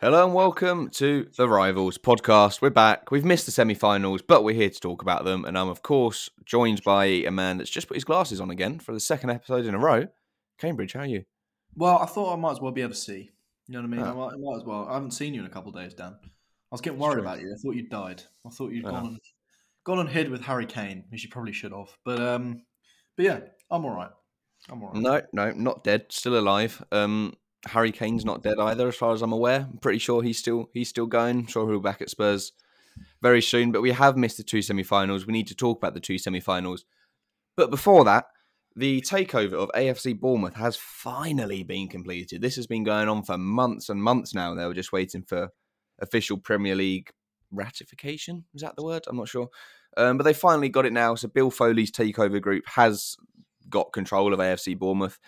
Hello and welcome to the Rivals podcast. We're back. We've missed the semi finals, but we're here to talk about them. And I'm, of course, joined by a man that's just put his glasses on again for the second episode in a row. Cambridge, how are you? Well, I thought I might as well be able to see. You know what I mean? Oh. I, might, I might as well. I haven't seen you in a couple of days, Dan. I was getting worried about you. I thought you'd died. I thought you'd Oh. gone and gone and hid with Harry Kane, which you probably should have. But um, but yeah, I'm all right. I'm all right. No, no, not dead. Still alive. Um, Harry Kane's not dead either, as far as I'm aware. I'm pretty sure he's still he's still going. sure he'll be back at Spurs very soon. But we have missed the two semi-finals. We need to talk about the two semi-finals. But before that, the takeover of AFC Bournemouth has finally been completed. This has been going on for months and months now. They were just waiting for official Premier League ratification. Is that the word? I'm not sure. Um, but they finally got it now. So Bill Foley's takeover group has got control of AFC Bournemouth.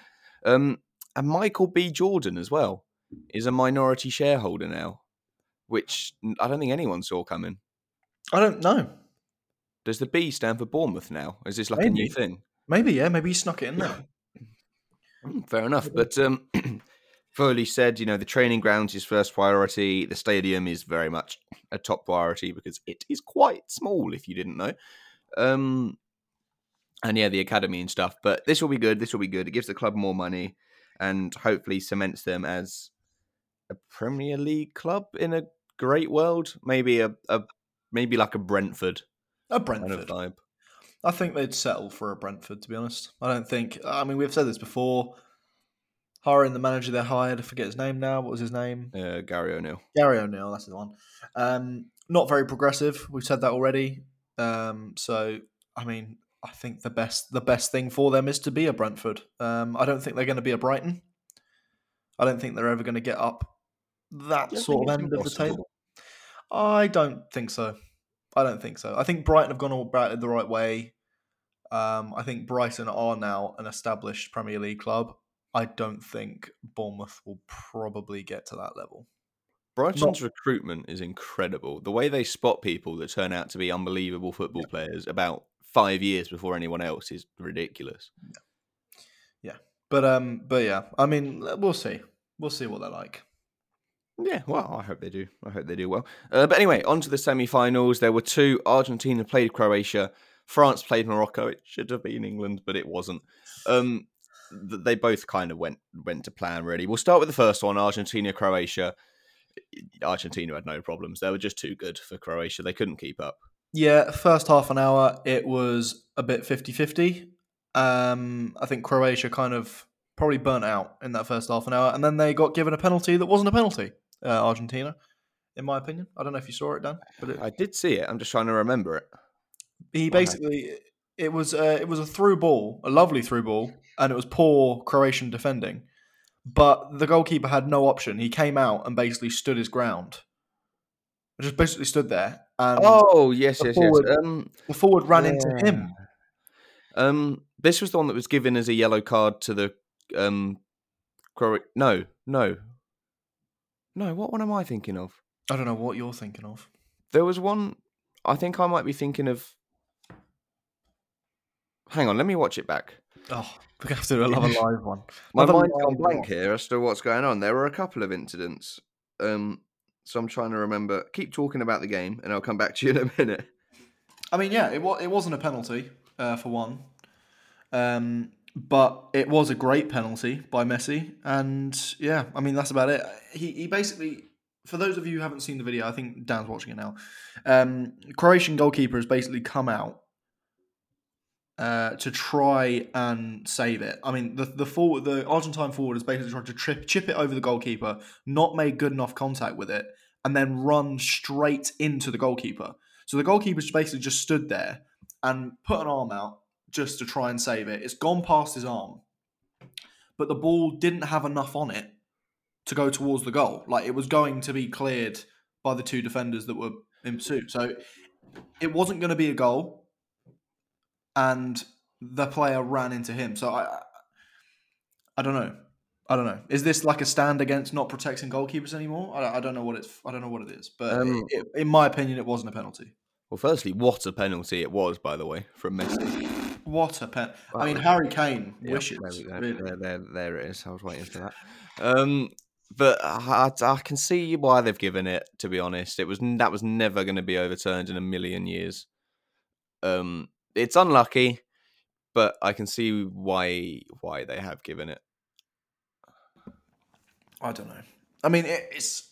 Um, and Michael B. Jordan as well is a minority shareholder now, which I don't think anyone saw coming. I don't know. Does the B stand for Bournemouth now? Is this like a new thing? Maybe yeah. Maybe he snuck it in there. Mm, Fair enough. But um, Foley said, you know, the training grounds is first priority. The stadium is very much a top priority because it is quite small, if you didn't know. Um, and yeah, the academy and stuff. But this will be good. This will be good. It gives the club more money and hopefully cements them as a Premier League club in a great world. Maybe a, a maybe like a Brentford A kind of Brentford. vibe. I think they'd settle for a Brentford. To be honest, I don't think. I mean, we've said this before. Hiring the manager they hired, I forget his name now. What was his name? Uh, Gary O'Neill. Gary O'Neill, that's the one. Um, not very progressive. We've said that already. Um, so, I mean, I think the best the best thing for them is to be a Brentford. Um, I don't think they're going to be a Brighton. I don't think they're ever going to get up that sort of it's end of the table. I don't think so. I don't think so. I think Brighton have gone all about it the right way. Um, I think Brighton are now an established Premier League club. I don't think Bournemouth will probably get to that level. Brighton's recruitment is incredible. The way they spot people that turn out to be unbelievable football players about five years before anyone else is ridiculous. Yeah. yeah. But um, but yeah, I mean, we'll see. We'll see what they're like. Yeah, well, I hope they do. I hope they do well. Uh, but anyway, on to the semi-finals. There were two. Argentina played Croatia. France played Morocco. It should have been England, but it wasn't. Um, th- they both kind of went went to plan. Really, we'll start with the first one: Argentina Croatia. Argentina had no problems. They were just too good for Croatia. They couldn't keep up. Yeah, first half an hour, it was a bit 50-50. Um, I think Croatia kind of probably burnt out in that first half an hour, and then they got given a penalty that wasn't a penalty. Uh, Argentina, in my opinion. I don't know if you saw it, Dan, but it, I did see it. I'm just trying to remember it. he basically it was uh, it was a through ball, a lovely through ball, and it was poor Croatian defending. But the goalkeeper had no option. He came out and basically stood his ground. Just basically stood there, and Oh yes, yes, forward- yes. Um, the forward ran into him. Um, this was the one that was given as a yellow card to the um, Cro- no, no, no. What one am I thinking of? I don't know what you're thinking of. There was one. I think I might be thinking of. Hang on, let me watch it back. Oh, we're gonna have to do another live one. My Another mind's gone blank one. here as to what's going on. There were a couple of incidents. Um, so I'm trying to remember. Keep talking about the game, and I'll come back to you in a minute. I mean, yeah, it was it wasn't a penalty uh, for one, um, but it was a great penalty by Messi, and yeah, I mean that's about it. He he basically, for those of you who haven't seen the video, I think Dan's watching it now. Um, Croatian goalkeeper has basically come out uh, to try and save it. I mean, the the forward, the Argentine forward has basically tried to trip, chip it over the goalkeeper, not made good enough contact with it, and then run straight into the goalkeeper. So the goalkeeper's basically just stood there and put an arm out just to try and save it. It's gone past his arm, but the ball didn't have enough on it to go towards the goal. Like it was going to be cleared by the two defenders that were in pursuit. So it wasn't going to be a goal, and the player ran into him. So I, I- don't know. I don't know. Is this like a stand against not protecting goalkeepers anymore? I, I don't know what it's. I don't know what it is, but Um, it, in my opinion, it wasn't a penalty. Well, firstly, what a penalty it was, by the way, from Messi. What a pen! I mean, Harry Kane Yeah, wishes. there, really. There, there, there it is. I was waiting for that. Um, but I, I can see why they've given it. To be honest, it was that was never going to be overturned in a million years. Um, it's unlucky, but I can see why why they have given it. I don't know. I mean, it, it's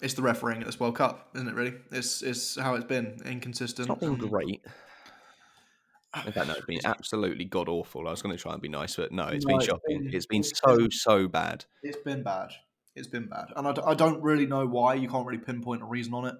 it's the refereeing at this World Cup, isn't it? Really, it's it's how it's been inconsistent. It's not been great. In fact, no, it's been absolutely god awful. I was going to try and be nice, but no, it's No, been it's shocking. been- It's been so so bad. It's been bad. It's been bad, and I, d- I don't really know why. You can't really pinpoint a reason on it,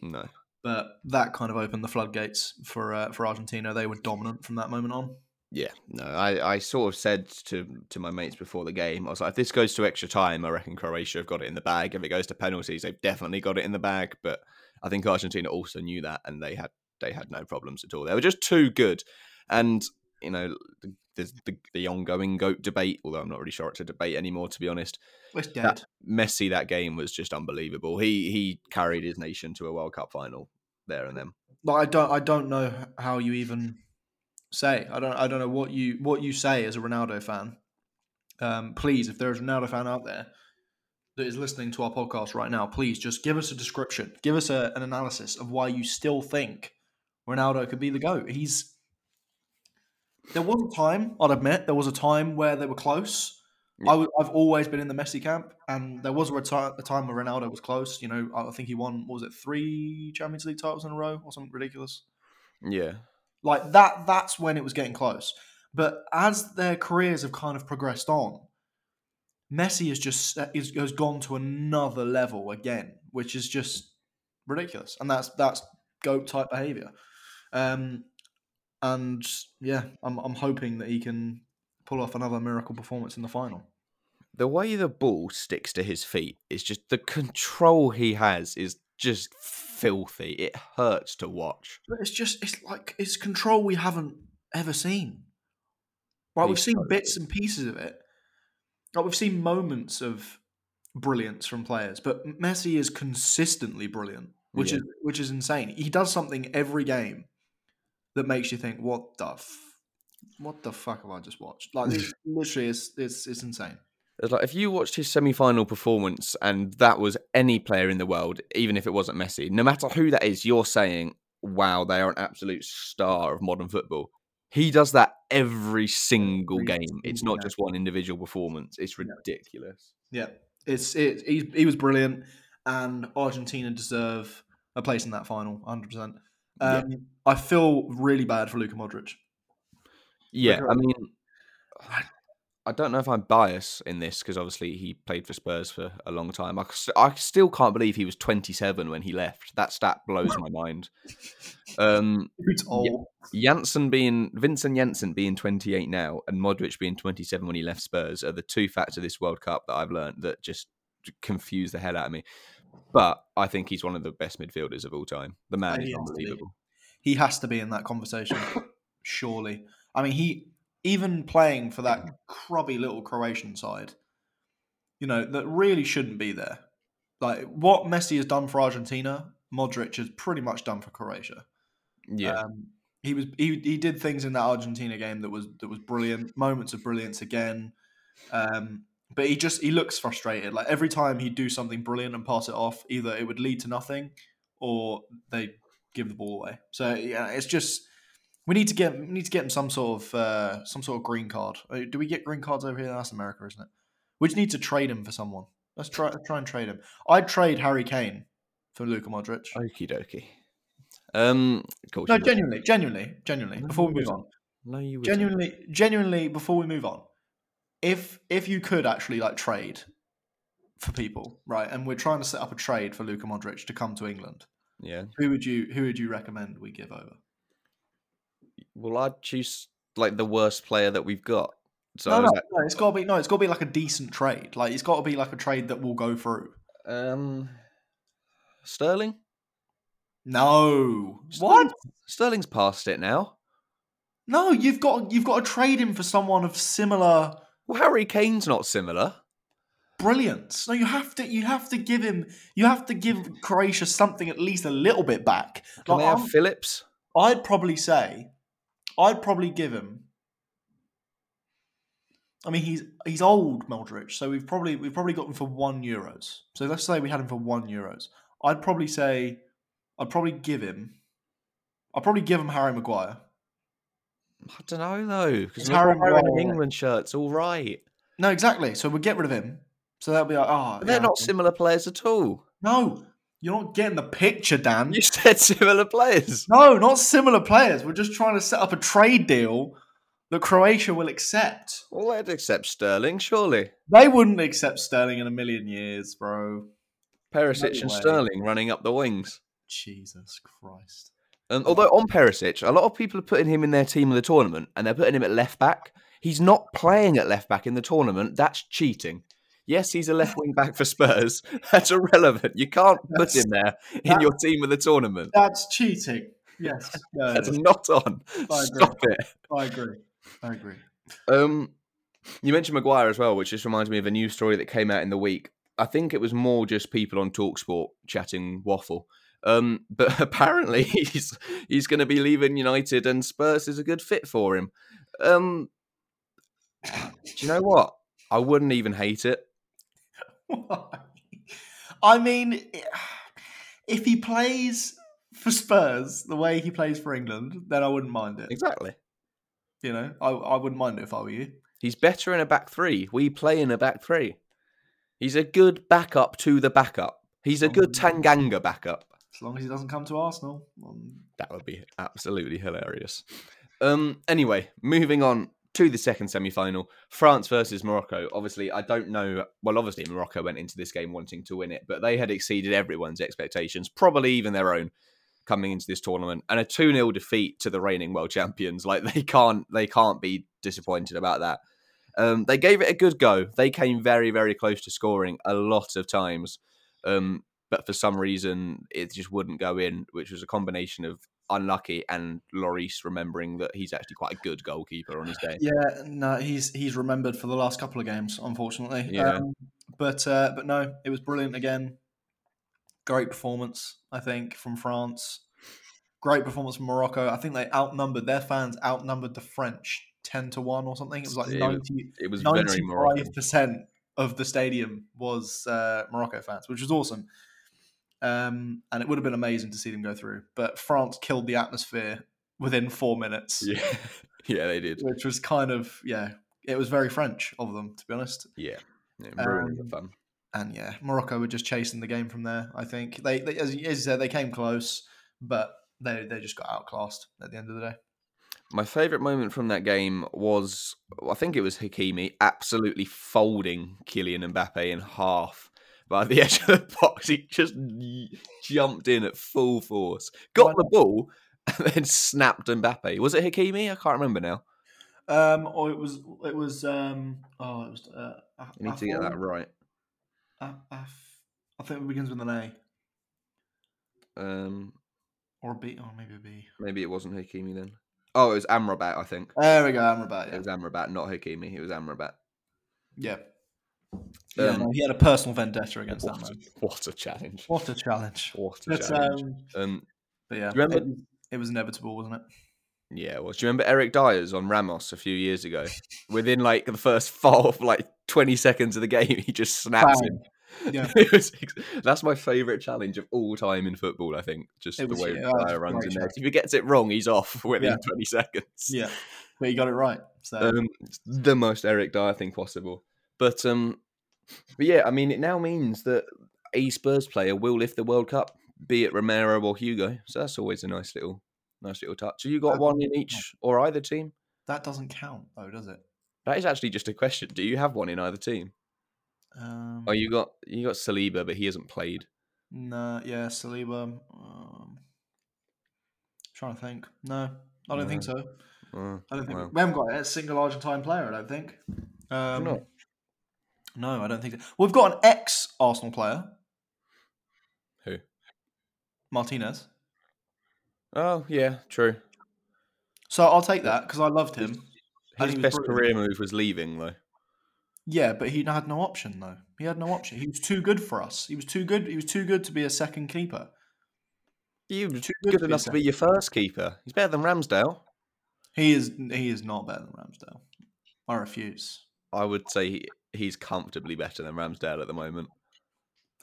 No, but that kind of opened the floodgates for uh, for Argentina. They were dominant from that moment on. yeah, no. I, I sort of said to to my mates before the game, I was like, if this goes to extra time, I reckon Croatia have got it in the bag. If it goes to penalties, they've definitely got it in the bag. But I think Argentina also knew that, and they had they had no problems at all. They were just too good, and you know. The, the, the, ongoing goat debate, although I'm not really sure it's a debate anymore, to be honest. It's dead. that Messi that game was just unbelievable. He he carried his nation to a World Cup final there and then. Like I don't I don't know how you even say. I don't I don't know what you what you say as a Ronaldo fan. Um, please, if there's a Ronaldo fan out there that is listening to our podcast right now, please just give us a description, give us a, an analysis of why you still think Ronaldo could be the goat. He's there was a time, I'd admit, there was a time where they were close. Yeah. I w- I've always been in the Messi camp, and there was a, reti- a time where Ronaldo was close. You know, I think he won, what was it, three Champions League titles in a row or something ridiculous? Yeah. Like that, that's when it was getting close. But as their careers have kind of progressed on, Messi has just is, has gone to another level again, which is just ridiculous, and that's that's goat type behavior. Um, and yeah, I'm I'm hoping that he can pull off another miracle performance in the final. The way the ball sticks to his feet is just the control he has is just filthy. It hurts to watch. But it's just it's like it's control we haven't ever seen. Right, we've seen bits and pieces of it. Like we've seen moments of brilliance from players, but Messi is consistently brilliant, which Yeah. is which is insane. He does something every game that makes you think, "What the, f- what the fuck have I just watched?" Like it's literally, it's it's it's insane. It's like if you watched his semi-final performance and that was any player in the world, even if it wasn't Messi, no matter who that is, you're saying, "Wow, they are an absolute star of modern football." He does that every single Every game. It's not game. just one individual performance. It's ridiculous. Yeah, it's it. He, he was brilliant, and Argentina deserve a place in that final, 100. percent Yeah. um, I feel really bad for Luka Modric. Yeah, I mean, I don't know if I'm biased in this because obviously he played for Spurs for a long time. I, I still can't believe he was 27 when he left. That stat blows my mind. Um, Who's old? Janssen being Vincent Janssen being 28 now and Modric being 27 when he left Spurs are the two facts of this World Cup that I've learned that just confuse the hell out of me. But I think he's one of the best midfielders of all time. The man is has to be. unbelievable. He has to be in that conversation, surely. I mean, he even playing for that crubby little Croatian side, you know, that really shouldn't be there. Like what Messi has done for Argentina, Modric has pretty much done for Croatia. Yeah, Um, he was he, he did things in that Argentina game that was that was brilliant. Moments of brilliance again. Um, but he just he looks frustrated. Like every time he'd do something brilliant and pass it off, either it would lead to nothing or they give the ball away. So yeah, it's just we need to get we need to get him some sort of uh, some sort of green card. Uh, Do we get green cards over here? That's America, isn't it? We just need to trade him for someone. Let's try let's try and trade him. I'd trade Harry Kane for Luka Modric. okie dokie. Um, course No, genuinely, genuinely, genuinely. No, Before we move on, no, you genuinely, genuinely, before we move on, if if you could actually like trade for people, right? And we're trying to set up a trade for Luka Modric to come to England. Yeah. Who would you who would you recommend we give over? Well, I'd choose like the worst player that we've got. So no, no, that- no, it's got to be no, it's got to be like a decent trade. Like it's got to be like a trade that will go through. um, Sterling. No, what? Sterling's- Sterling's past it now. No, you've got you've got to trade him for someone of similar Well, Harry Kane's not similar. Brilliance. No, you have to you have to give him you have to give Croatia something at least a little bit back. Can Like, they have I'm- Phillips? I'd probably say, I'd probably give him. I mean, he's he's old, Modric. So we've probably we've probably got him for one euros. So let's say we had him for one euros. I'd probably say, I'd probably give him, I'd probably give him Harry Maguire. I don't know though, because Harry Maguire. England shirt's all right. No, exactly. So we'll get rid of him. So they'll be like, oh, they're yeah, not similar players at all. No, you're not getting the picture, Dan. You said similar players. No, not similar players. We're just trying to set up a trade deal that Croatia will accept. Well, they'd accept Sterling, surely. They wouldn't accept Sterling in a million years, bro. Perisic No and. Sterling running up the wings. Jesus Christ. And although on Perisic, a lot of people are putting him in their team of the tournament, and they're putting him at left back. He's not playing at left back in the tournament. That's cheating. Yes, he's a left wing back for Spurs. That's irrelevant. You can't put him there in that- your team of the tournament. That's cheating. Yes. No, That's not on. I agree. Stop it. I agree. I agree. Um, you mentioned Maguire as well, which just reminds me of a news story that came out in the week. I think it was more just people on Talksport chatting waffle. Um, but apparently he's he's going to be leaving United, and Spurs is a good fit for him. Um, do you know what? I wouldn't even hate it. Why? I mean, if he plays for Spurs the way he plays for England, then I wouldn't mind it. Exactly. You know, I, I wouldn't mind it if I were you. He's better in a back three. We play in a back three. He's a good backup to the backup. He's a good Tanganga backup. As long as he doesn't come to Arsenal. Um, That would be absolutely hilarious. Um. Anyway, moving on to the second semi-final, France versus Morocco. Obviously, I don't know. Well, obviously, Morocco went into this game wanting to win it, but they had exceeded everyone's expectations, probably even their own, coming into this tournament. And a two 0 defeat to the reigning world champions. Like they can't, they can't be disappointed about that. Um, they gave it a good go. They came very, very close to scoring a lot of times. Um, but for some reason it just wouldn't go in, which was a combination of unlucky and Lloris remembering that he's actually quite a good goalkeeper on his day. yeah, no, he's he's remembered for the last couple of games, unfortunately. Yeah. Um, but uh, but no, it was brilliant again. Great performance, I think, from France. Great performance from Morocco. I think they outnumbered their fans outnumbered the French ten to one or something. It was like ninety It was. Ninety-five percent of the stadium was uh, Morocco fans, which was awesome. Um, and it would have been amazing to see them go through, but France killed the atmosphere within four minutes, Yeah, yeah, they did. which was kind of yeah, it was very French of them to be honest. Yeah, yeah ruined the Um, fun. And yeah, Morocco were just chasing the game from there. I think they, they as you said, they came close, but they they just got outclassed at the end of the day. My favourite moment from that game was, I think it was Hakimi absolutely folding Kylian Mbappe in half by the edge of the box. He just jumped in at full force, got the ball, and then snapped Mbappe. Was it Hakimi? I can't remember now. Um, or it was it was um oh it was uh, You need to get that right. Af- I think it begins with an A Um, or a B or maybe a B. maybe it wasn't Hakimi then. Oh, it was Amrabat, I think. There we go, Amrabat. It was Amrabat, not Hakimi. It was Amrabat. yeah. Yeah, Um, no, he had a personal vendetta against that man. what a challenge! What a challenge! What a But, challenge! um, Um, but yeah, remember- it, was- it was inevitable, wasn't it? Yeah, it was. Do you remember Eric Dier's on Ramos a few years ago? Within like the first four, like twenty seconds of the game, he just snaps Bang. him. Yeah. Was that's my favourite challenge of all time in football. I think just It the way yeah, Dier runs in there. If he gets it wrong, he's off within Yeah. twenty seconds. Yeah, but you got it right. So um, the most Eric Dier thing possible. But um, but yeah, I mean, it now means that a Spurs player will lift the World Cup, be it Romero or Hugo. So that's always a nice little, nice little touch. So you got Okay. one in each or either team. that doesn't count, though, does it? That is actually just a question. Do you have one in either team? Um, Oh, you got you got Saliba, but he hasn't played. No, yeah, Saliba. Um, trying to think. No, I don't think so. Oh, I don't think well. we haven't got a single Argentine player. I don't think. Um, not? No, I don't think so. We've got an ex Arsenal player, Who? Martinez. Oh, yeah, true. So I'll take that because I loved him. His was best brilliant. career move was leaving, though. Yeah, but he had no option though. He had no option. He was too good for us. He was too good. He was too good to be a second keeper. He was Too good, good to enough to be your first keeper. He's better than Ramsdale. He is. He is not better than Ramsdale. I refuse. I would say he, he's comfortably better than Ramsdale at the moment.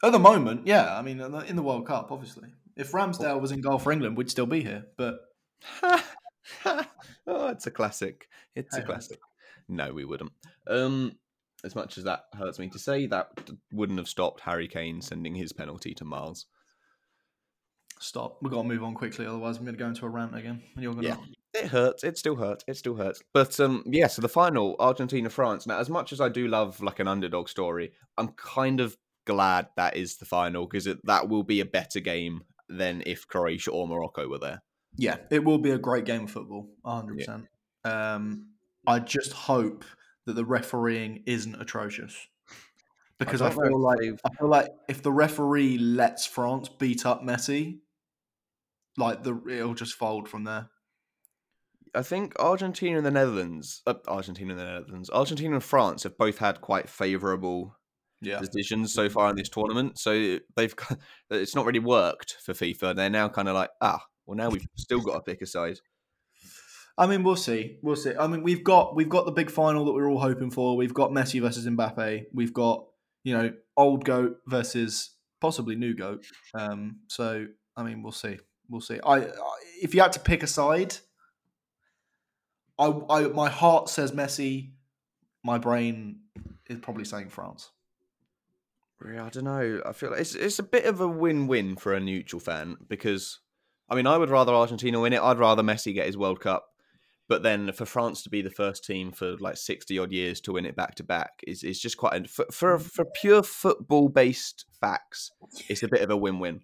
At the moment, yeah. I mean, in the- in the World Cup, obviously. If Ramsdale was in goal for England, we'd still be here. But oh, it's a classic. It's a Hey-ho. classic. No, we wouldn't. Um, as much as that hurts me to say, that wouldn't have stopped Harry Kane sending his penalty to Miles. Stop. We've got to move on quickly, otherwise I'm going to go into a rant again. And you're going to. Yeah. It hurts. It still hurts. It still hurts. But um, yeah. So the final, Argentina France. Now, as much as I do love like an underdog story, I'm kind of glad that is the final because that will be a better game than if Croatia or Morocco were there. Yeah, it will be a great game of football, 100%. Um, I just hope that the refereeing isn't atrocious. Because I, know feel like I feel like if the referee lets France beat up Messi, like the it'll just fold from there. I think Argentina and the Netherlands, uh, Argentina and the Netherlands, Argentina and France have both had quite favourable Yeah. decisions so far in this tournament. So they've it's not really worked for FIFA. They're now kind of like, ah, well, now we've still got to pick a side. I mean, we'll see. We'll see. I mean, we've got we've got the big final that we're all hoping for. We've got Messi versus Mbappe. We've got you know old goat versus possibly new goat. Um, so I mean, we'll see. We'll see. I, I if you had to pick a side, I, I my heart says Messi. My brain is probably saying France. Yeah, I don't know. I feel like it's it's a bit of a win-win for a neutral fan because, I mean, I would rather Argentina win it. I'd rather Messi get his World Cup, but then for France to be the first team for like sixty odd years to win it back to back is is just quite for for for pure football-based facts. It's a bit of a win-win.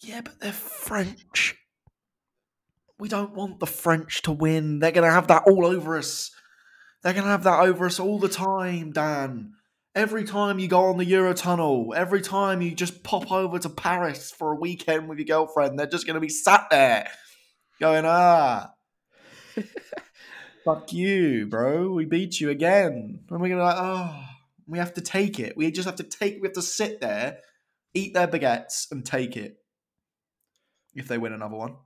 Yeah, but they're French. We don't want the French to win. They're going to have that all over us. They're going to have that over us all the time, Dan. Every time you go on the Eurotunnel, every time you just pop over to Paris for a weekend with your girlfriend, they're just going to be sat there going, ah, fuck you, bro. We beat you again. And we're going to like, oh, we have to take it. We just have to take, we have to sit there, eat their baguettes, and take it if they win another one.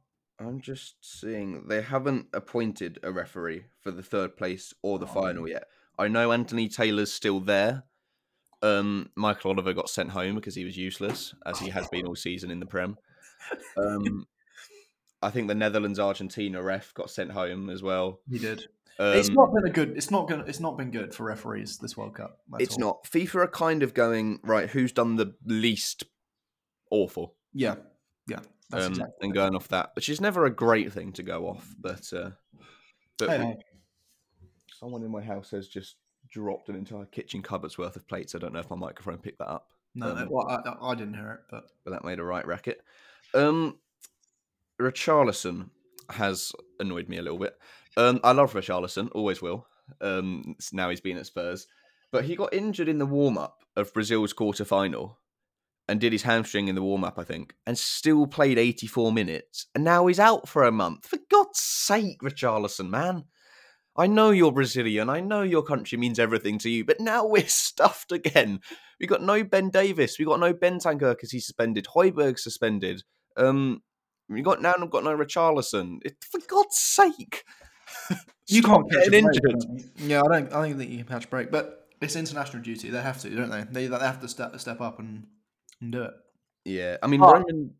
I'm just seeing they haven't appointed a referee for the third place or the Oh. final yet. I know Anthony Taylor's still there. Um, Michael Oliver got sent home because he was useless, as he has been all season in the Prem. Um, I think the Netherlands Argentina ref got sent home as well. He did. Um, it's not been a good. It's not gonna. It's not been good for referees this World Cup. It's all. not. FIFA are kind of going right. Who's done the least awful? Yeah, yeah. That's um, exactly. and going off that, which is never a great thing to go off. But uh, but Hey, we- Someone in my house has just dropped an entire kitchen cupboard's worth of plates. I don't know if my microphone picked that up, No, um, well, I, I- I didn't hear it, but but that made a right racket. Um, Richarlison has annoyed me a little bit. Um, I love Richarlison, always will. Um, now he's been at Spurs, but he got injured in the warm up of Brazil's quarter final. And did his hamstring in the warm up, I think, and still played 84 minutes. And now he's out for a month. For God's sake, Richarlison, man. I know you're Brazilian. I know your country means everything to you, but now we're stuffed again. We got no Ben Davies. We got no Bentancur because he's suspended. Højbjerg suspended. Um, we got now got no Richarlison. It, for God's sake, you can't getting injured. Yeah, I don't. I don't think you can catch a break, but it's international duty. They have to, don't they? They, they have to step step up and, and do it. Yeah, I mean, Oh. Roman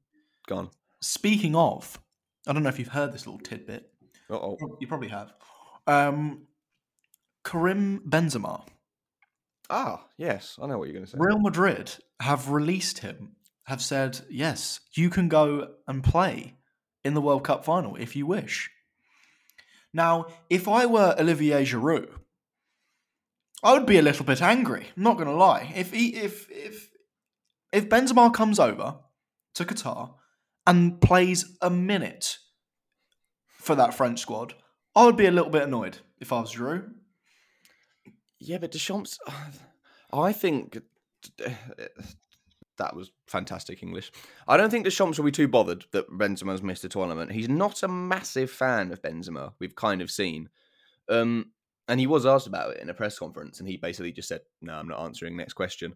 gone. Speaking of, I don't know if you've heard this little tidbit. Oh. You probably have. Um, Karim Benzema, Ah, yes, I know what you're going to say. Real Madrid have released him. Have said yes, you can go and play in the World Cup final if you wish. Now, if I were Olivier Giroud, I would be a little bit angry. I'm not going to lie. If he, if if if Benzema comes over to Qatar and plays a minute for that French squad, I would be a little bit annoyed if I was Drew. Yeah, but Deschamps, I think that was fantastic English. I don't think Deschamps will be too bothered that Benzema's missed a tournament. He's not a massive fan of Benzema. We've kind of seen, um, and he was asked about it in a press conference, and he basically just said, "No, I'm not answering." Next question.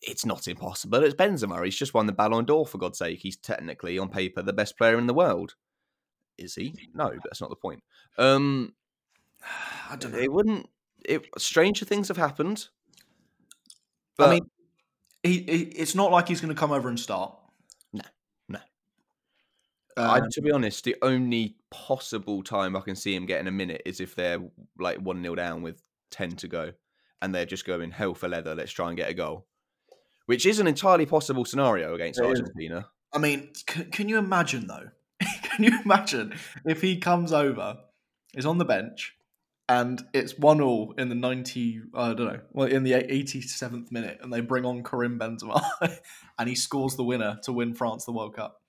It's not impossible. It's Benzema. He's just won the Ballon d'Or for God's sake. He's technically, on paper, the best player in the world. Is he? No, but that's not the point. Um, I don't know. it wouldn't it stranger things have happened. I mean, he, he it's not like he's going to come over and start. No, no. Uh, I, to be honest, the only possible time I can see him getting a minute is if they're like one 0 down with ten to go, and they're just going hell for leather. Let's try and get a goal, which is an entirely possible scenario against It is. Argentina. I mean, can, can you imagine though? can you imagine if he comes over, is on the bench, and it's one all in the ninety, I don't know, well, in the eighty seventh minute, and they bring on Karim Benzema, and he scores the winner to win France the World Cup.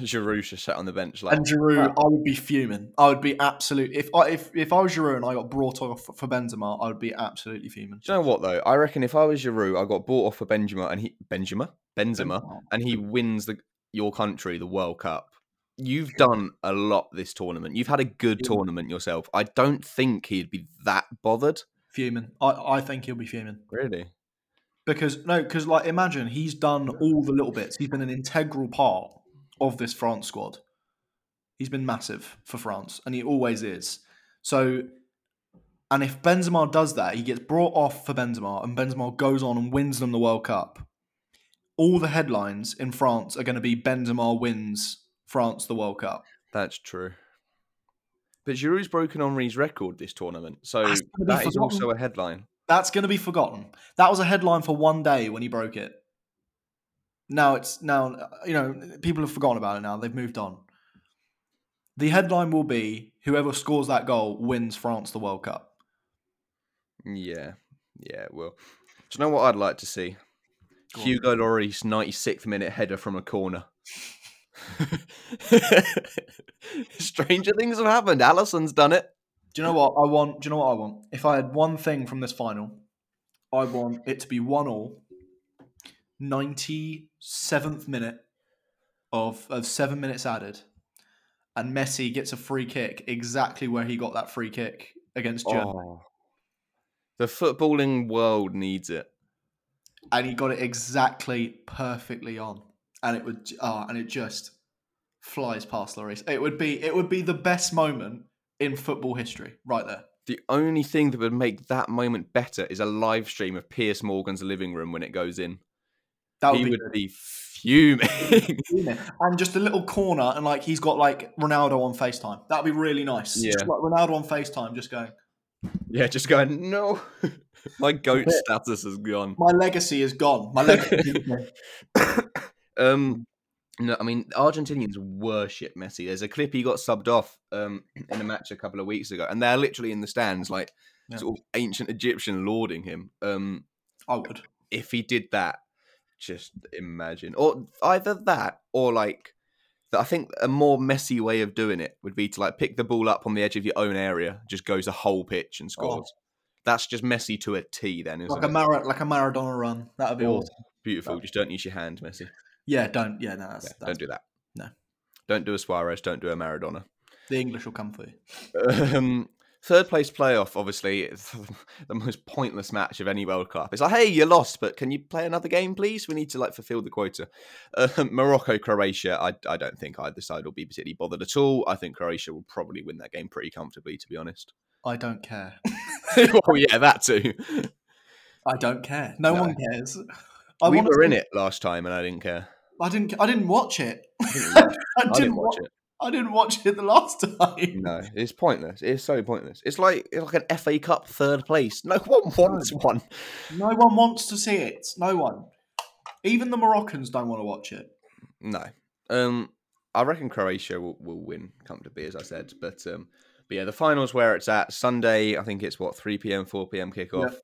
Giroud just sat on the bench like And Giroud, I would be fuming. I would be absolute. If I if if I was Giroud and I got brought off for Benzema, I would be absolutely fuming. Do you know what though? I reckon if I was Giroud, I got bought off for Benzema and he Benzema Benzema and he wins the your country the World Cup. You've done a lot this tournament. You've had a good Yeah. tournament yourself. I don't think he'd be that bothered. fuming. I I think he'll be fuming. Really? Because no, because like imagine he's done all the little bits. He's been an integral part of this France squad. He's been massive for France, and he always is. So, and if Benzema does that, he gets brought off for Benzema, and Benzema goes on and wins them the World Cup. All the headlines in France are going to be Benzema wins France the World Cup. That's true. But Giroud's broken Henry's record this tournament, so That's gonna be that is forgotten. also a headline. That's going to be forgotten. That was a headline for one day when he broke it. Now it's now uh, you know people have forgotten about it. Now they've moved on. The headline will be whoever scores that goal wins France the World Cup. Yeah, yeah. Well, do you know what I'd like to see? Go on. Hugo Lloris 96th minute header from a corner. Stranger things have happened. Alisson's done it. Do you know what I want? Do you know what I want? If I had one thing from this final, I want it to be one all. Ninety seventh minute of of seven minutes added, and Messi gets a free kick exactly where he got that free kick against Germany. Oh. The footballing world needs it. and he got it exactly perfectly on, and it would, oh, and it just flies past Lloris. It would be, it would be the best moment in football history, right there. The only thing that would make that moment better is a live stream of Piers Morgan's living room when it goes in. That would he be would good. be fuming. and just a little corner, and like he's got like Ronaldo on Facetime. That'd be really nice. Just Yeah. like Ronaldo on Facetime, just going. yeah, just going, no. My goat status is gone. My legacy is gone. My legacy. Um, no, I mean Argentinians worship Messi. There's a clip he got subbed off um, in a match a couple of weeks ago, and they're literally in the stands, like Yeah. sort of ancient Egyptian lauding him. Um, I would. if he did that, just imagine, or either that, or like, I think a more Messi way of doing it would be to like pick the ball up on the edge of your own area, just goes the whole pitch and scores. That's just Messi to a T, then, isn't Oh. Like a? Mar- like a Maradona run. That'd be Oh, awesome. Beautiful. Just don't use your hand, Messi. Yeah, don't. Yeah, no, that's, Yeah, that's don't do that. no. Don't do a Suarez. Don't do a Maradona. the English will come for you. Um, third place playoff, obviously, it's the most pointless match of any World Cup. It's like, hey, you lost, but can you play another game, please? We need to like fulfill the quota. Uh, Morocco, Croatia. I, I don't think either side will be particularly bothered at all. I think Croatia will probably win that game pretty comfortably, to be honest. I don't care. oh yeah, that too. I don't care. No, No. one cares. I we were in it last time, and I didn't care. I didn't. I didn't watch it. I didn't watch, I I didn't watch it. I didn't watch it the last time. No, it's pointless. It's so pointless. It's like it's like an FA Cup third place. No one wants one. No one wants to see it. No one. Even the Moroccans don't want to watch it. No. Um, I reckon Croatia will, will win comfortably, as I said. But um, but yeah, the finals where it's at Sunday. I think it's what three p.m., four p.m. kickoff.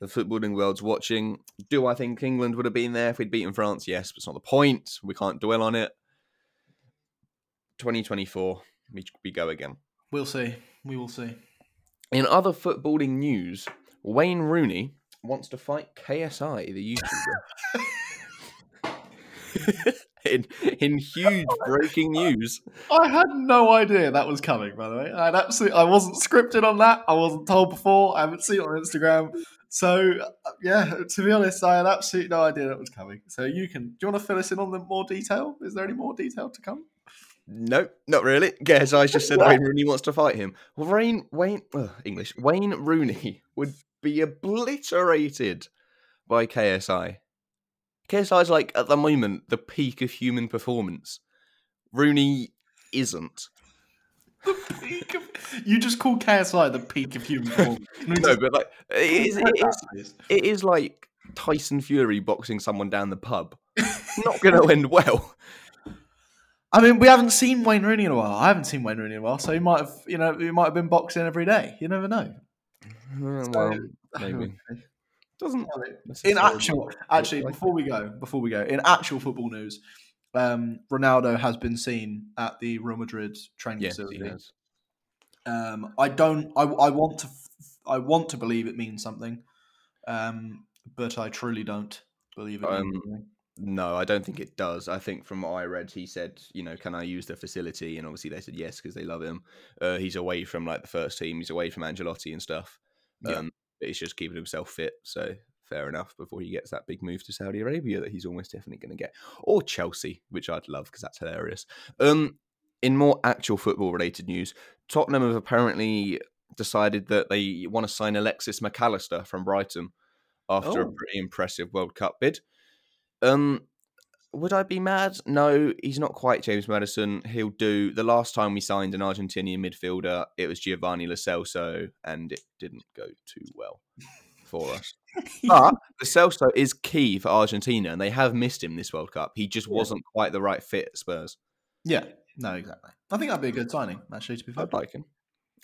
The footballing world's watching. Do I think England would have been there if we'd beaten France? Yes, but it's not the point. We can't dwell on it. Twenty twenty four, we we go again. We'll see. We will see. In other footballing news, Wayne Rooney wants to fight KSI, the YouTuber. in in huge breaking news. I had no idea that was coming. By the way, I absolutely. I wasn't scripted on that. I wasn't told before. I haven't seen it on Instagram. So uh, yeah, to be honest, I had absolutely no idea that was coming. So you can. Do you want to fill us in on the more detail? Is there any more detail to come? No, not really. I just said Wayne Rooney wants to fight him. Well, Wayne, Wayne, ugh, English. Wayne Rooney would be obliterated by KSI. KSI is like at the moment the peak of human performance. Rooney isn't. The peak of you just call KSI the peak of human performance. No, but like it is, it is, it is like Tyson Fury boxing someone down the pub. Not going to end well. I mean, we haven't seen Wayne Rooney in a while. I haven't seen Wayne Rooney in a while, so he might have, you know, he might have been boxing every day. You never know. Uh, well, maybe doesn't. In actual, actually, before we go, before we go, in actual football news, um, Ronaldo has been seen at the Real Madrid training Yes, facility. Um, I don't. I, I want to. I want to believe it means something, um, but I truly don't believe it. Um. No, I don't think it does. I think from what I read, he said, you know, can I use the facility? And obviously they said yes because they love him. Uh, he's away from like the first team. He's away from Ancelotti and stuff. Yeah. Um, but he's just keeping himself fit. So fair enough before he gets that big move to Saudi Arabia that he's almost definitely going to get, or Chelsea, which I'd love because that's hilarious. Um, in more actual football related news, Tottenham have apparently decided that they want to sign Alexis Mac Allister from Brighton after a Oh. pretty impressive World Cup bid. Um, would I be mad? No, he's not quite James Maddison. He'll do. The last time we signed an Argentinian midfielder, it was Giovanni Lo Celso, and it didn't go too well for us. But Lo Celso is key for Argentina, and they have missed him this World Cup. He just wasn't quite the right fit at Spurs. yeah, no, exactly. I think that'd be a good signing, actually. To be fair, I'd like him.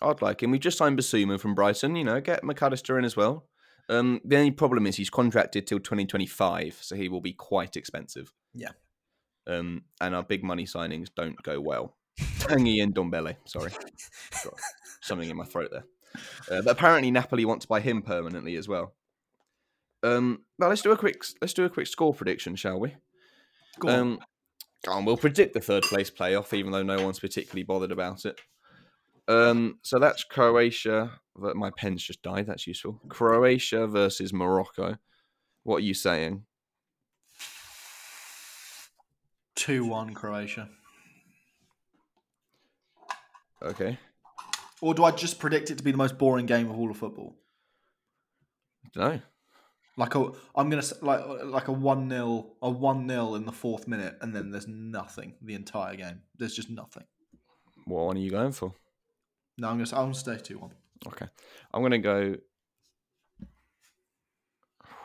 I'd like him. We just signed Bissouma from Brighton. You know, get Mac Allister in as well. Um, the only problem is he's contracted till 2025, so he will be quite expensive. Yeah. Um, and our big money signings don't go well. Tanguy Ndombele. Sorry, got something in my throat there. Uh, but apparently Napoli want to buy him permanently as well. Um, now let's do a quick let's do a quick score prediction, shall we? Go on. Um, on, we'll predict the third place playoff, even though no one's particularly bothered about it. Um, so that's Croatia. My pen's just died. That's useful. Mm. Croatia versus Morocco. What are you saying? two one Croatia. Okay. Or do I just predict it to be the most boring game of all of football? No. Like a, I'm gonna like like a one 0 a one 0 in the fourth minute, and then there's nothing the entire game. There's just nothing. What one are you going for? No, I'm gonna I'm gonna stay two one. Okay. I'm gonna go.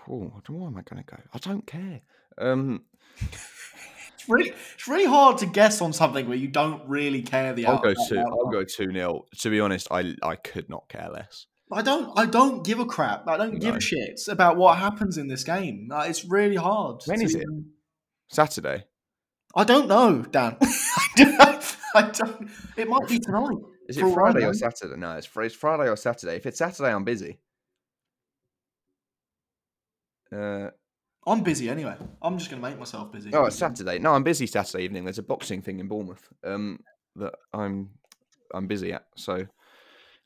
Oh, what am I gonna go? I don't care. Um, It's really it's really hard to guess on something where you don't really care the I'll go two. I'll go two nil. To be honest, I I could not care less. I don't I don't give a crap. I don't give No. a shit about what happens in this game. Like, it's really hard. When to is it? Saturday. I don't know, Dan. I don't- I don't. It might be tonight. Is it For Friday or Saturday? No, it's, Fri- it's Friday or Saturday. If it's Saturday, I'm busy. Uh, I'm busy anyway. I'm just gonna make myself busy. oh, it's Saturday. No, I'm busy Saturday evening. There's a boxing thing in Bournemouth. Um, that I'm I'm busy at. So I'm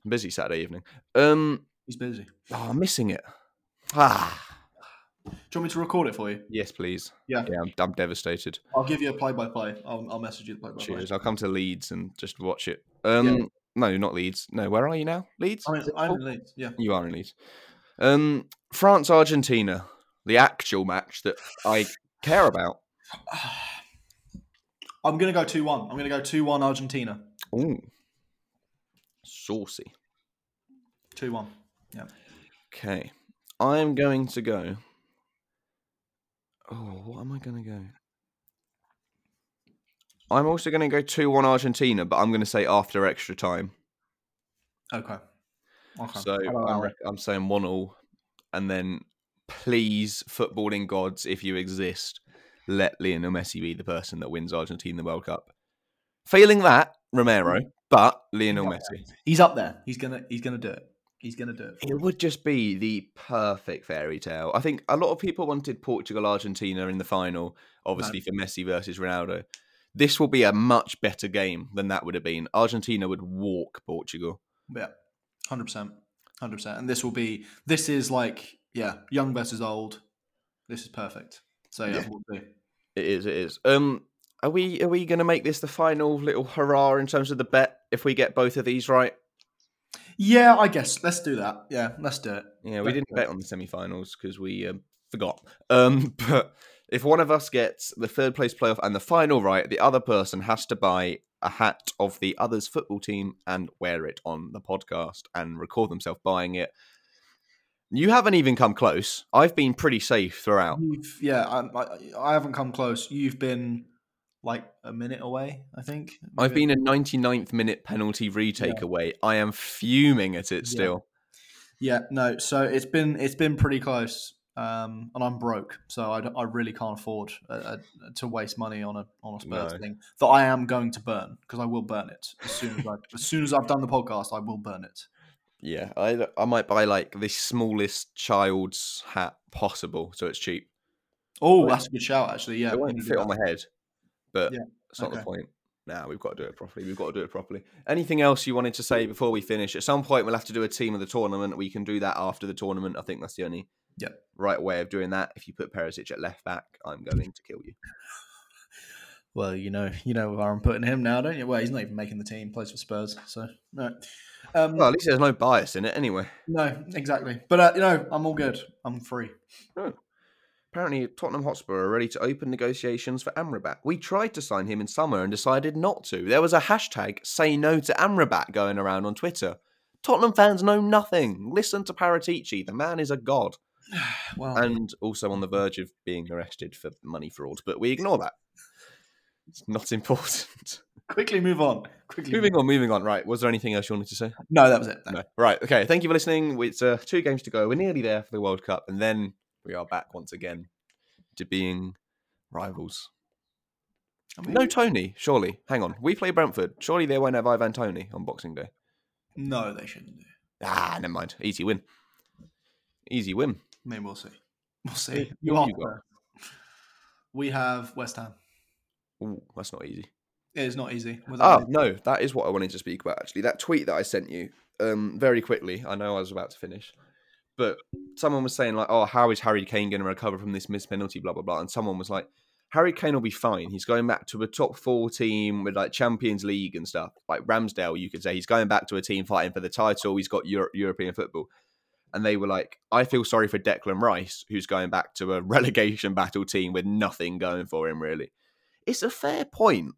busy Saturday evening. Um, He's busy. oh, I'm missing it. Ah, Do you want me to record it for you? yes, please. Yeah. Yeah, I'm, I'm devastated. I'll give you a play by play. I'll I'll message you the play by play. Cheers. I'll come to Leeds and just watch it. Um, no, not Leeds. No, where are you now? Leeds. I'm, I'm in Leeds. Yeah. You are in Leeds. Um, France Argentina, the actual match that I care about. I'm gonna go two one. I'm gonna go two one Argentina. Ooh, saucy. Two one. Yeah. Okay, I'm going to go. Oh, what am I going to go? I'm also going to go two one Argentina, but I'm going to say after extra time. Okay. Okay. So I'm, rec- I'm saying one all, and then please, footballing gods, if you exist, let Lionel Messi be the person that wins Argentina the World Cup. Failing that, Romero, mm-hmm. but Lionel Yeah. Messi. He's up there. He's gonna he's gonna do it. He's gonna do it. It would just be the perfect fairy tale. I think a lot of people wanted Portugal Argentina in the final, obviously for Messi versus Ronaldo. This will be a much better game than that would have been. Argentina would walk Portugal. Yeah. Hundred percent. Hundred percent. And this will be this is like yeah, young versus old. This is perfect. So yeah, Yeah. we'll. It is, it is. Um, Are we are we going to make this the final little hurrah in terms of the bet if we get both of these right? Yeah, I guess let's do that. Yeah, let's do it. Yeah, we Let's didn't bet on the semi-finals because we um, forgot. Um, but if one of us gets the third place playoff and the final right, the other person has to buy a hat of the other's football team and wear it on the podcast and record themselves buying it. You haven't even come close. I've been pretty safe throughout. You've, yeah, I, I, haven't come close. You've been like a minute away, I think. I've been a 99th minute penalty retake Yeah. away. I am fuming at it Yeah. still. Yeah, no. So it's been it's been pretty close, um, and I'm broke, so I, I really can't afford uh, uh, to waste money on a on a Spurs No. thing that I am going to burn because I will burn it as soon as I as soon as I've done the podcast. I will burn it. Yeah, I, I might buy like the smallest child's hat possible so it's cheap. Oh, that's a good shout, actually. Yeah, it won't fit on my head, but Yeah, it's not the point. Now we've got to do it properly. We've got to do it properly. Anything else you wanted to say before we finish? At some point, we'll have to do a team of the tournament. We can do that after the tournament. I think that's the only Yep. right way of doing that. If you put Perisic at left back, I'm going to kill you. Well, you know, you know where I'm putting him now, don't you? Well, he's not even making the team. Plays for Spurs, so no. Um, Well, at least there's no bias in it anyway. no, exactly. But uh, you know, I'm all good. I'm free. Apparently, Tottenham Hotspur are ready to open negotiations for Amrabat. We tried to sign him in summer and decided not to. There was a hashtag say no to Amrabat going around on Twitter. Tottenham fans know nothing. Listen to Paratici. The man is a god. Well, And also on the verge of being arrested for money fraud. But we ignore that. It's not important. quickly move on. Quickly moving on, moving on. Right. Was there anything else you wanted to say? No, that was it. No. Right. Okay. Thank you for listening. It's uh, two games to go. We're nearly there for the World Cup, and then we are back once again to being rivals. I mean, No Toney, surely. Hang on. We play Brentford. Surely they won't have Ivan Toney on Boxing Day. no, they shouldn't do. Ah, never mind. Easy win. Easy win. Maybe we'll see. We'll see. who You are. We have West Ham. Ooh, that's not easy. It is not easy. Oh, no, that is what I wanted to speak about. Actually, that tweet that I sent you, um, very quickly. I know I was about to finish, but someone was saying like, "Oh, how is Harry Kane going to recover from this missed penalty?" Blah blah blah. And someone was like, "Harry Kane will be fine. He's going back to a top four team with like Champions League and stuff, like Ramsdale. You could say he's going back to a team fighting for the title. He's got Euro- European football." And they were like, "I feel sorry for Declan Rice, who's going back to a relegation battle team with nothing going for him. Really, it's a fair point."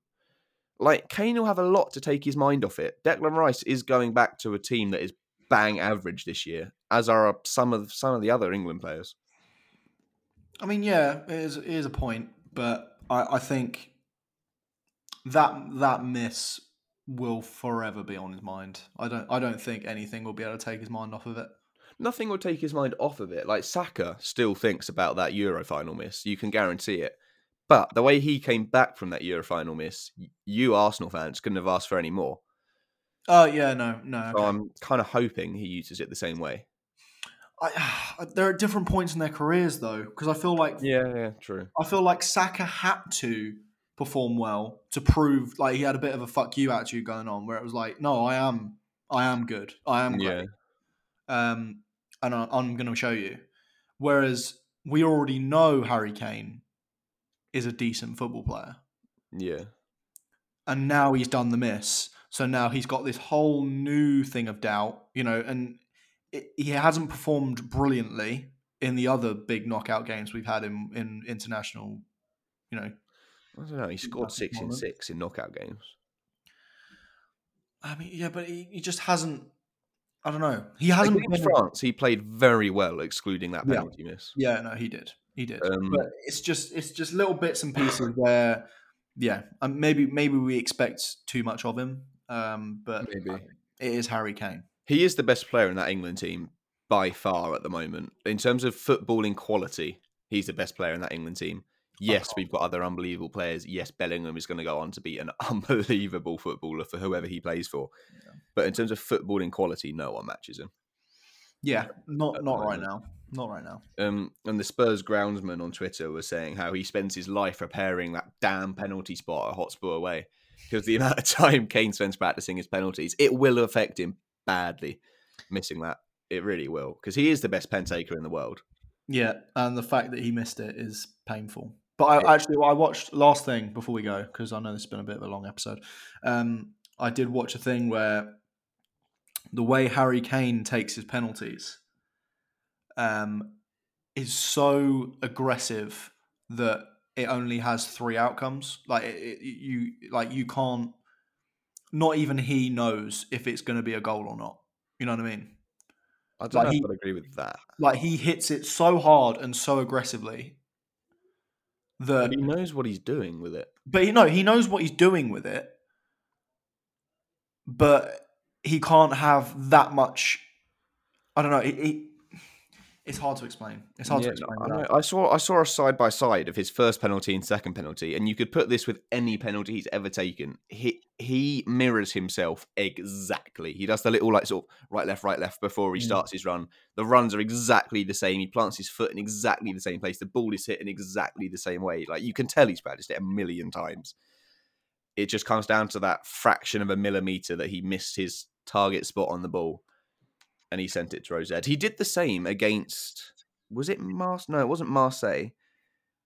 like Kane will have a lot to take his mind off it. Declan Rice is going back to a team that is bang average this year, as are some of some of the other England players. I mean, yeah, it is, it is a point, but I, I think that that miss will forever be on his mind. I don't I don't think anything will be able to take his mind off of it. Nothing will take his mind off of it. Like Saka still thinks about that Euro final miss. You can guarantee it. But the way he came back from that Euro final miss, you Arsenal fans couldn't have asked for any more. Oh yeah, no, no. So okay. I'm kind of hoping he uses it the same way. I, they're at different points in their careers though, because I feel like Yeah, yeah, true. I feel like Saka had to perform well to prove like he had a bit of a fuck you attitude going on, where it was like, no, I am, I am good, I am Yeah, um, and I, I'm going to show you. Whereas we already know Harry Kane is a decent football player, yeah, and now he's done the miss, so now he's got this whole new thing of doubt, you know, and it, he hasn't performed brilliantly in the other big knockout games we've had in in international, you know, I don't know. He scored six in six in knockout games. I mean, yeah, but he, he just hasn't. I don't know. He hasn't. Against been- France, he played very well, excluding that Yeah. penalty miss. Yeah, no, he did. He did. Um, but it's just it's just little bits and pieces where, yeah, um, maybe maybe we expect too much of him. Um, but Maybe. it is Harry Kane. He is the best player in that England team by far at the moment. In terms of footballing quality, he's the best player in that England team. Yes, we've got other unbelievable players. Yes, Bellingham is going to go on to be an unbelievable footballer for whoever he plays for. But in terms of footballing quality, no one matches him. Yeah, not not the right now. Not right now. Um, and the Spurs groundsman on Twitter was saying how he spends his life repairing that damn penalty spot at Hotspur Way because the amount of time Kane spends practicing his penalties, it will affect him badly. Missing that, it really will because he is the best pen taker in the world. Yeah, and the fact that he missed it is painful. But I actually, I watched last thing before we go because I know this has been a bit of a long episode. Um, I did watch a thing where the way Harry Kane takes his penalties um, is so aggressive that it only has three outcomes. Like it, it, you, like you can't. Not even he knows if it's going to be a goal or not. You know what I mean? I don't Like know he- if I'd agree with that. Like he hits it so hard and so aggressively that But he knows what he's doing with it. But you know, he knows what he's doing with it, but he can't have that much. I don't know. It, it, it's hard to explain. It's hard Yeah, to no, explain. I, know. I saw I saw a side by side of his first penalty and second penalty, and you could put this with any penalty he's ever taken. He he mirrors himself exactly. He does the little like sort of right left right left before he Mm. starts his run. The runs are exactly the same. He plants his foot in exactly the same place. The ball is hit in exactly the same way. Like you can tell he's practiced it a million times. It just comes down to that fraction of a millimeter that he missed his target spot on the ball, and he sent it to Rosette. He did the same against was it Mars? No, it wasn't Marseille.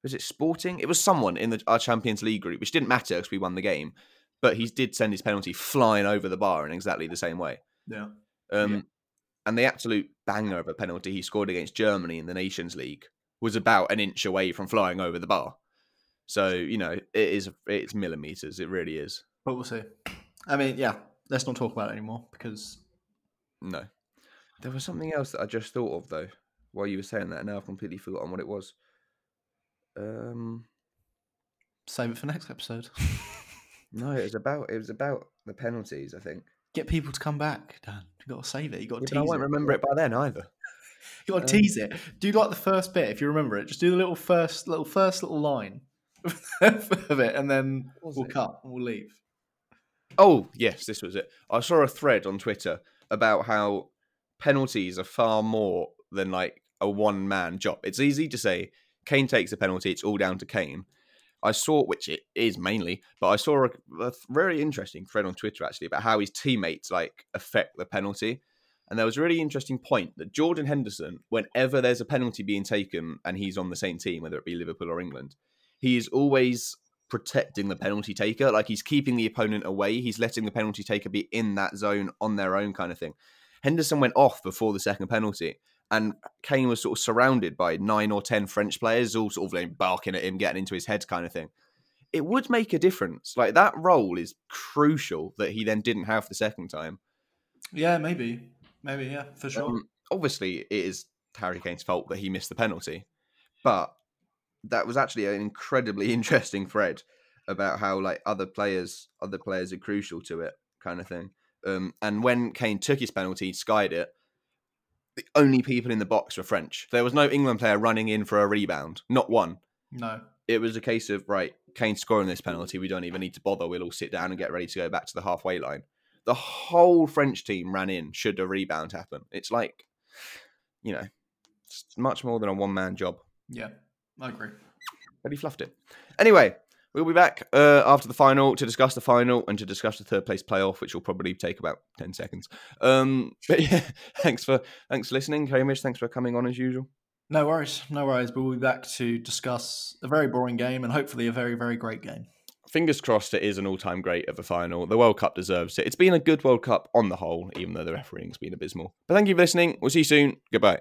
Was it Sporting? It was someone in the, our Champions League group, which didn't matter because we won the game. But he did send his penalty flying over the bar in exactly the same way. yeah, Um, Yeah. And the absolute banger of a penalty he scored against Germany in the Nations League was about an inch away from flying over the bar. So you know it is it's millimeters. It really is. but we'll see. I mean, yeah. Let's not talk about it anymore because No, there was something else that I just thought of though while you were saying that. and Now I've completely forgotten what it was. Um. save it for next episode. No, it was about it was about the penalties. I think. Get people to come back, Dan. You got to save it. You got Yeah, to but I won't it. remember it by then either. You got Um, to tease it. Do like the first bit if you remember it. Just do the little first, little first little line of it, and then we'll it? cut and we'll leave. Oh yes, this was it. I saw a thread on Twitter about how penalties are far more than like a one man job. It's easy to say Kane takes a penalty; it's all down to Kane. I saw, which it is mainly, but I saw a, a very interesting thread on Twitter actually about how his teammates like affect the penalty. And there was a really interesting point that Jordan Henderson, whenever there's a penalty being taken and he's on the same team, whether it be Liverpool or England, he is always protecting the penalty taker. Like he's keeping the opponent away. He's letting the penalty taker be in that zone on their own kind of thing. Henderson went off before the second penalty, and Kane was sort of surrounded by nine or ten French players, all sort of like barking at him, getting into his head, kind of thing. It would make a difference. Like that role is crucial that he then didn't have the second time. Yeah, maybe, maybe, yeah, for sure. Um, obviously, it is Harry Kane's fault that he missed the penalty, but that was actually an incredibly interesting thread about how like other players, other players are crucial to it, kind of thing. Um, and when Kane took his penalty, skied it. The only people in the box were French. There was no England player running in for a rebound, not one. no, It was a case of right, Kane scoring this penalty. We don't even need to bother. We'll all sit down and get ready to go back to the halfway line. The whole French team ran in should a rebound happen. It's like, you know, it's much more than a one man job. yeah, I agree. But he fluffed it. Anyway, we'll be back uh, after the final to discuss the final and to discuss the third place playoff, which will probably take about ten seconds. Um, but yeah, thanks for thanks for listening, Hamish. Thanks for coming on as usual. No worries, no worries. But we'll be back to discuss a very boring game and hopefully a very, very great game. fingers crossed it is an all-time great of a final. The World Cup deserves it. It's been a good World Cup on the whole, even though the refereeing's been abysmal. But thank you for listening. We'll see you soon. Goodbye.